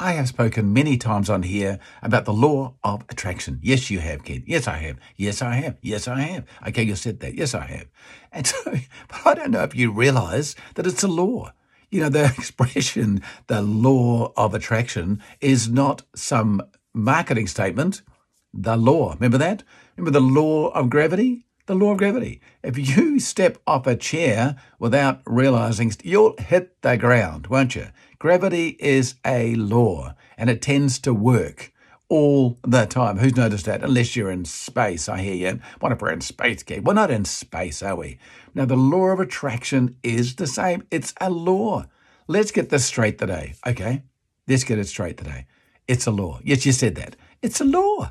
I have spoken many times on here about the law of attraction. Yes, you have, kid. Yes, I have. Yes, I have. Yes, I have. Okay, you said that. Yes, I have. And so, but I don't know if you realize that it's a law. You know, the expression, the law of attraction, is not some marketing statement. The law. Remember that? Remember the law of gravity? The law of gravity. If you step off a chair without realizing, you'll hit the ground, won't you? Gravity is a law and it tends to work all the time. Who's noticed that? Unless you're in space, I hear you. What if we're in space, Keith? We're not in space, are we? Now, the law of attraction is the same. It's a law. Let's get this straight today, okay? Let's get it straight today. It's a law. Yes, you said that. It's a law.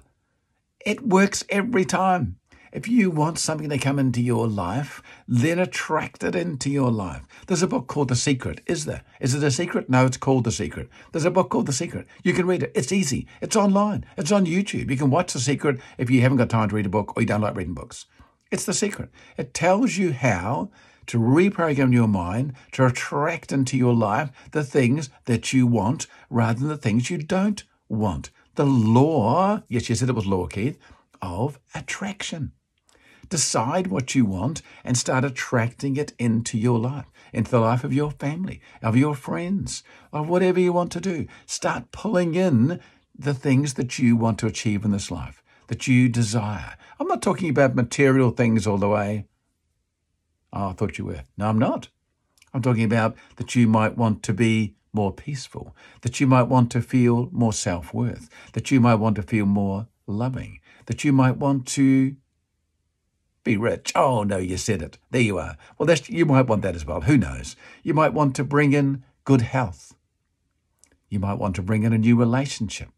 It works every time. If you want something to come into your life, then attract it into your life. There's a book called The Secret, is there? Is it a secret? No, it's called The Secret. There's a book called The Secret. You can read it. It's easy. It's online. It's on YouTube. You can watch The Secret if you haven't got time to read a book or you don't like reading books. It's The Secret. It tells you how to reprogram your mind to attract into your life the things that you want rather than the things you don't want. The law, yes, you said it was law, Keith, of attraction. Decide what you want and start attracting it into your life, into the life of your family, of your friends, of whatever you want to do. Start pulling in the things that you want to achieve in this life, that you desire. I'm not talking about material things all the way. Oh, I thought you were. No, I'm not. I'm talking about that you might want to be more peaceful, that you might want to feel more self worth, that you might want to feel more loving, that you might want to be rich. Oh, no, you said it. There you are. Well, that's, you might want that as well. Who knows? You might want to bring in good health. You might want to bring in a new relationship.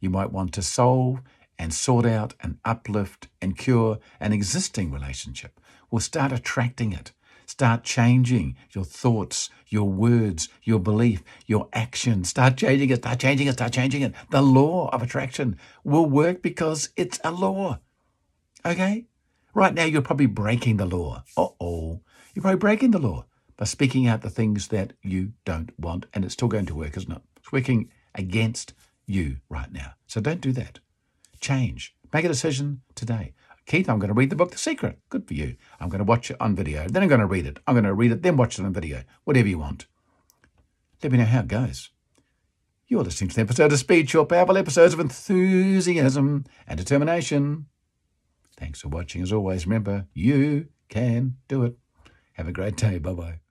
You might want to solve and sort out and uplift and cure an existing relationship. Well, start attracting it. Start changing your thoughts, your words, your belief, your action. Start changing it, start changing it, start changing it. The law of attraction will work because it's a law. Okay? Right now, you're probably breaking the law. Uh oh. You're probably breaking the law by speaking out the things that you don't want, and it's still going to work, isn't it? It's working against you right now. So don't do that. Change. Make a decision today. Keith, I'm going to read the book The Secret. Good for you. I'm going to watch it on video. Then I'm going to read it. I'm going to read it, then watch it on video. Whatever you want. Let me know how it goes. You're listening to the episode of Speed, your powerful episodes of enthusiasm and determination. Thanks for watching. As always, remember, you can do it. Have a great day. Bye bye.